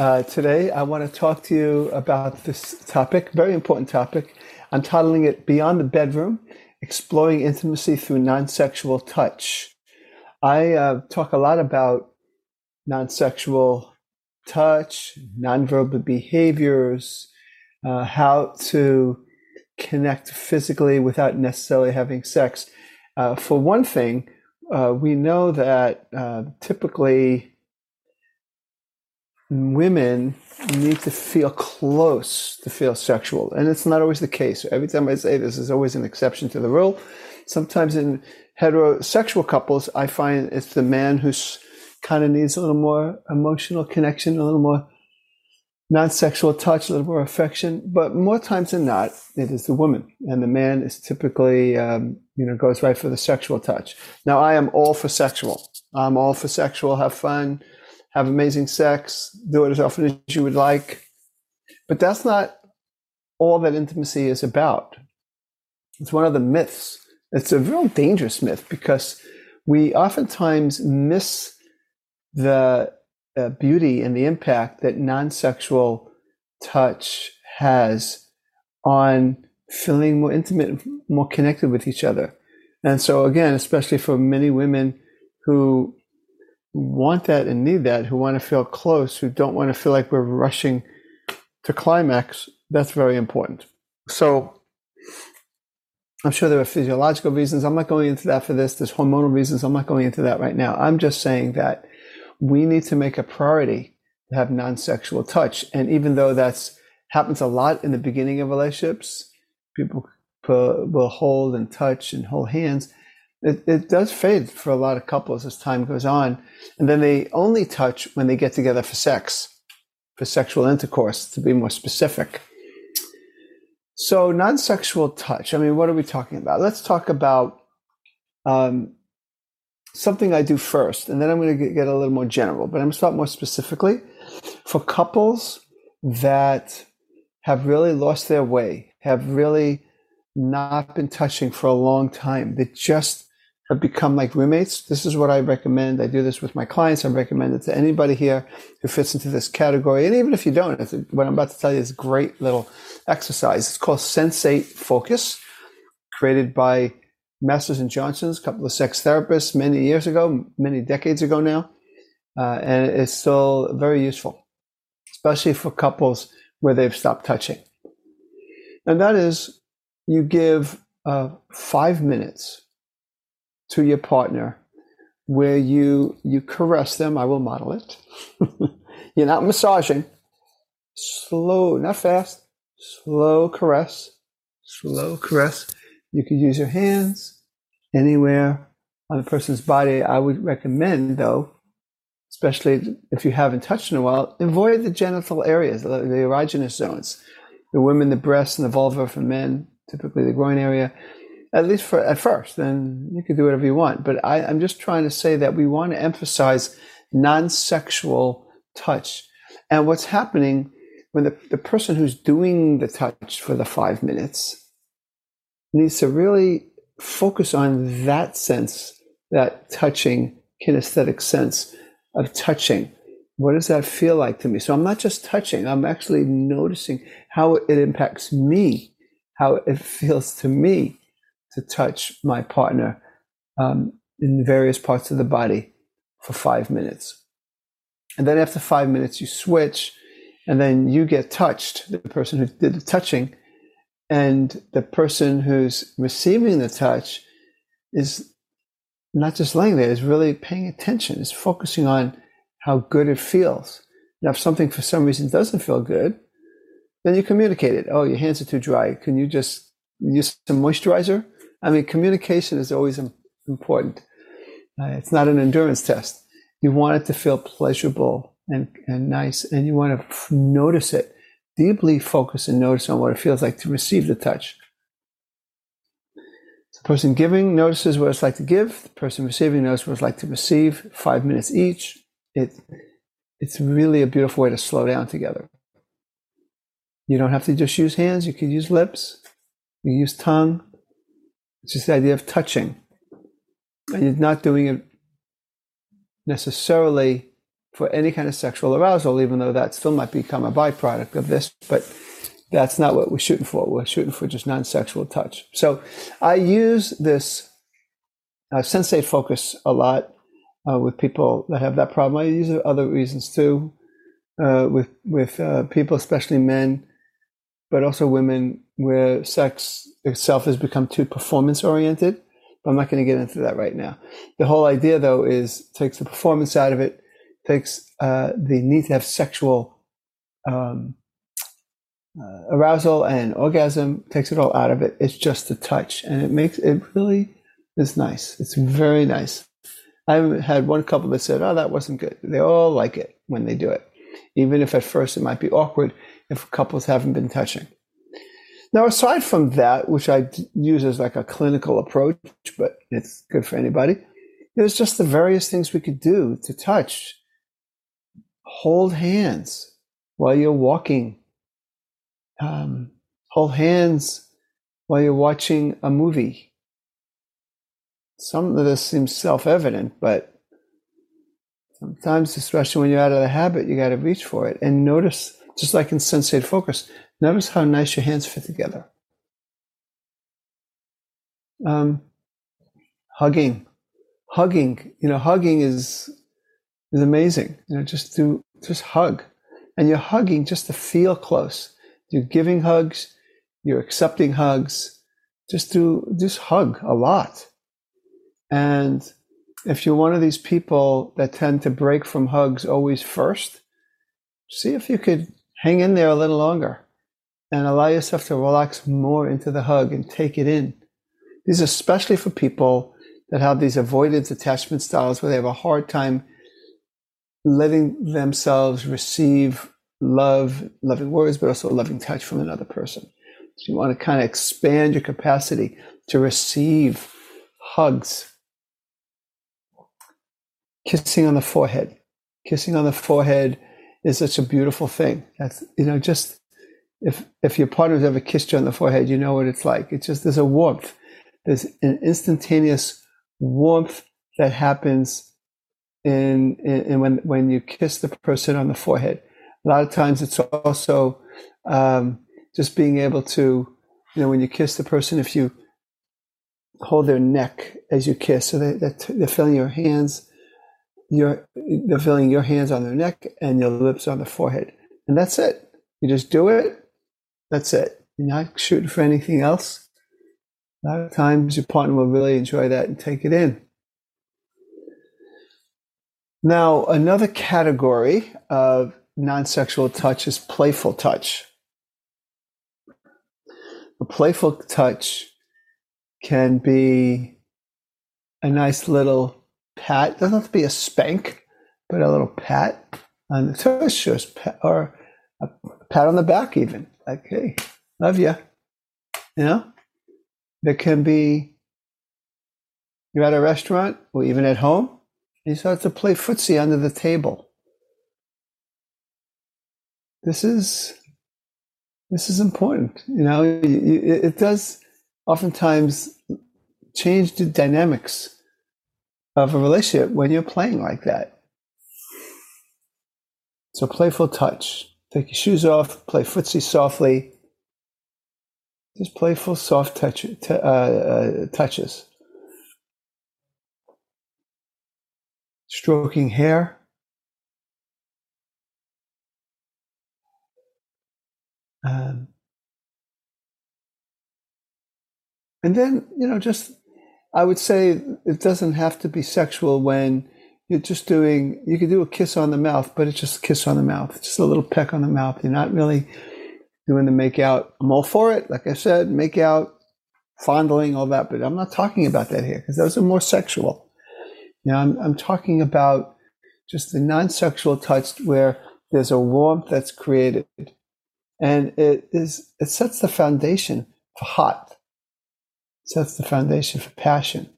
Uh, today, I want to talk to you about this topic, very important topic. I'm titling it Beyond the Bedroom Exploring Intimacy Through Non Sexual Touch. I uh, talk a lot about non sexual touch, nonverbal behaviors, uh, how to connect physically without necessarily having sex. Uh, for one thing, uh, we know that typically women need to feel close to feel sexual. And it's not always the case. Every time I say this, there's always an exception to the rule. Sometimes in heterosexual couples, I find it's the man who's kind of needs a little more emotional connection, a little more non-sexual touch, a little more affection. But more times than not, it is the woman, and the man is typically, um, you know, goes right for the sexual touch. Now, I am all for sexual. I'm all for sexual. Have fun have amazing sex, do it as often as you would like. But that's not all that intimacy is about. It's one of the myths. It's a real dangerous myth because we oftentimes miss the uh, beauty and the impact that non sexual touch has on feeling more intimate, more connected with each other. And so, again, especially for many women who want that and need that, who want to feel close, who don't want to feel like we're rushing to climax, that's very important. So I'm sure there are physiological reasons. I'm not going into that for this. There's hormonal reasons. I'm not going into that right now. I'm just saying that we need to make a priority to have non-sexual touch. And even though that's happens a lot in the beginning of relationships, people will hold and touch and hold hands it, it does fade for a lot of couples as time goes on. And then they only touch when they get together for sex, for sexual intercourse, to be more specific. So, non sexual touch, I mean, what are we talking about? Let's talk about um, something I do first, and then I'm going to get a little more general, but I'm going to start more specifically. For couples that have really lost their way, have really not been touching for a long time, that just have become like roommates. This is what I recommend. I do this with my clients. I recommend it to anybody here who fits into this category. And even if you don't, what I'm about to tell you is a great little exercise. It's called Sensate Focus, created by Masters and Johnson's, a couple of sex therapists many years ago, many decades ago now. Uh, and it's still very useful, especially for couples where they've stopped touching. And that is you give uh, five minutes to your partner where you you caress them. I will model it. You're not massaging. Slow, not fast. Slow caress. Slow caress. You could use your hands anywhere on the person's body. I would recommend, though, especially if you haven't touched in a while, avoid the genital areas, the, the erogenous zones. The women, the breasts, and the vulva for men, typically the groin area at least for at first. Then you can do whatever you want. But I, I'm just trying to say that we want to emphasize non-sexual touch. And what's happening when the, the person who's doing the touch for the five minutes needs to really focus on that sense, that touching kinesthetic sense of touching. What does that feel like to me? So I'm not just touching, I'm actually noticing how it impacts me, how it feels to me to touch my partner um, in various parts of the body for five minutes. And then after five minutes, you switch, and then you get touched, the person who did the touching, and the person who's receiving the touch is not just laying there, is really paying attention, is focusing on how good it feels. Now, if something for some reason doesn't feel good, then you communicate it. Oh, your hands are too dry. Can you just use some moisturizer? I mean, communication is always important. Uh, it's not an endurance test. You want it to feel pleasurable and, and nice, and you want to f- notice it deeply focus and notice on what it feels like to receive the touch. The person giving notices what it's like to give, the person receiving notices what it's like to receive, five minutes each. It, it's really a beautiful way to slow down together. You don't have to just use hands, you can use lips, you use tongue. It's just the idea of touching. And you're not doing it necessarily for any kind of sexual arousal, even though that still might become a byproduct of this. But that's not what we're shooting for. We're shooting for just non sexual touch. So I use this uh, sensate focus a lot uh, with people that have that problem. I use it other reasons too, uh, with, with uh, people, especially men, but also women, where sex itself has become too performance oriented. But I'm not going to get into that right now. The whole idea, though, is takes the performance out of it, takes uh, the need to have sexual um, uh, arousal and orgasm, takes it all out of it. It's just the touch, and it makes it really is nice. It's very nice. I've had one couple that said, "Oh, that wasn't good." They all like it when they do it, even if at first it might be awkward if couples haven't been touching. Now, aside from that, which I use as like a clinical approach, but it's good for anybody, there's just the various things we could do to touch. Hold hands while you're walking. Um, hold hands while you're watching a movie. Some of this seems self evident, but sometimes, especially when you're out of the habit, you got to reach for it and notice, just like in sensate focus, Notice how nice your hands fit together. Um, hugging, hugging. You know, hugging is is amazing. You know, just do just hug, and you're hugging just to feel close. You're giving hugs, you're accepting hugs. Just do just hug a lot, and if you're one of these people that tend to break from hugs always first, see if you could hang in there a little longer and allow yourself to relax more into the hug and take it in. These are especially for people that have these avoidance attachment styles where they have a hard time letting themselves receive love, loving words, but also loving touch from another person. So you want to kind of expand your capacity to receive hugs. Kissing on the forehead. Kissing on the forehead is such a beautiful thing. That's, you know, just if if your partner's ever kissed you on the forehead, you know what it's like. It's just there's a warmth. There's an instantaneous warmth that happens in, in, in when when you kiss the person on the forehead. A lot of times, it's also um, just being able to, you know, when you kiss the person, if you hold their neck as you kiss, so they, they're, feeling your hands, your they're feeling your hands on their neck and your lips on the forehead, and that's it. You just do it, that's it. You're not shooting for anything else. A lot of times your partner will really enjoy that and take it in. Now, another category of non sexual touch is playful touch. A playful touch can be a nice little pat. It doesn't have to be a spank, but a little pat on the tush or a pat on the back, even like, hey, love you. You know, there can be you're at a restaurant or even at home, and you start to play footsie under the table. This is this is important. You know, it does oftentimes change the dynamics of a relationship when you're playing like that. So playful touch. Take your shoes off, play footsie softly. Just playful, soft touch, t- uh, uh, touches. Stroking hair. Um, and then, you know, just I would say it doesn't have to be sexual when you're just doing, you could do a kiss on the mouth, but it's just a kiss on the mouth, just a little peck on the mouth. You're not really doing the make out. I'm all for it. Like I said, make out, fondling, all that, but I'm not talking about that here because those are more sexual. Know, I'm, I'm talking about just the non sexual touch where there's a warmth that's created and it is it sets the foundation for hot. Sets the foundation for passion.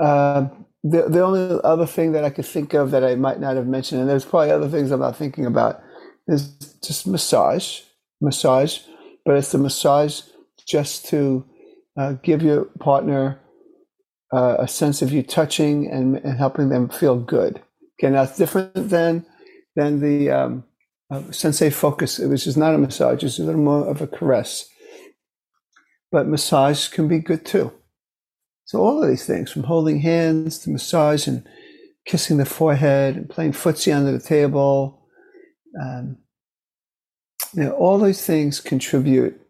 Uh, the the only other thing that I could think of that I might not have mentioned, and there's probably other things I'm not thinking about, is just massage, massage, but it's the massage just to uh, give your partner uh, a sense of you touching and, and helping them feel good. Okay, now it's different than than the um, uh, sensate focus, which is not a massage; it's a little more of a caress. But massage can be good too. So all of these things, from holding hands to massage and kissing the forehead and playing footsie under the table, um, you know, all these things contribute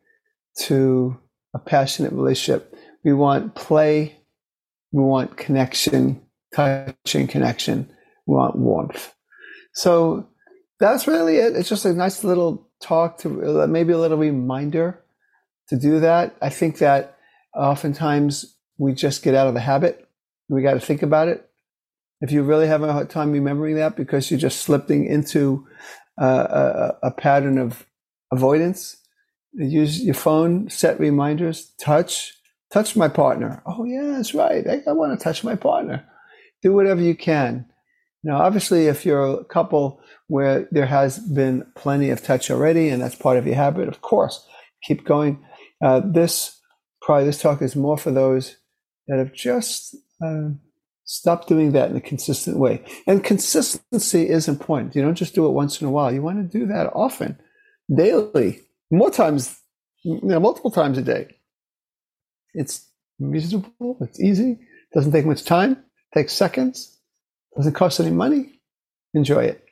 to a passionate relationship. We want play, we want connection, touching connection, we want warmth. So that's really it. It's just a nice little talk to uh, maybe a little reminder to do that. I think that oftentimes we just get out of the habit. We got to think about it. If you really have a hard time remembering that because you're just slipping into uh, a, a pattern of avoidance, use your phone, set reminders, touch, touch my partner. Oh, yeah, that's right. I, I want to touch my partner. Do whatever you can. Now, obviously, if you're a couple where there has been plenty of touch already and that's part of your habit, of course, keep going. Uh, this probably this talk is more for those that have just uh, stopped doing that in a consistent way. And consistency is important. You don't just do it once in a while. You want to do that often, daily, more times, you know, multiple times a day. It's reasonable. It's easy. Doesn't take much time. Takes seconds. Doesn't cost any money. Enjoy it.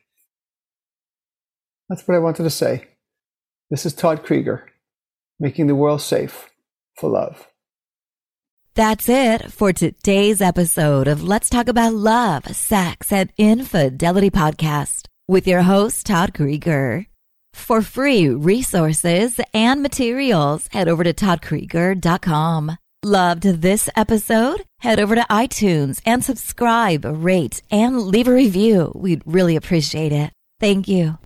That's what I wanted to say. This is Todd Creager, making the world safe for love. That's it for today's episode of Let's Talk About Love, Sex, and Infidelity podcast with your host, Todd Creager. For free resources and materials, head over to toddcreager.com. Loved this episode? Head over to iTunes and subscribe, rate, and leave a review. We'd really appreciate it. Thank you.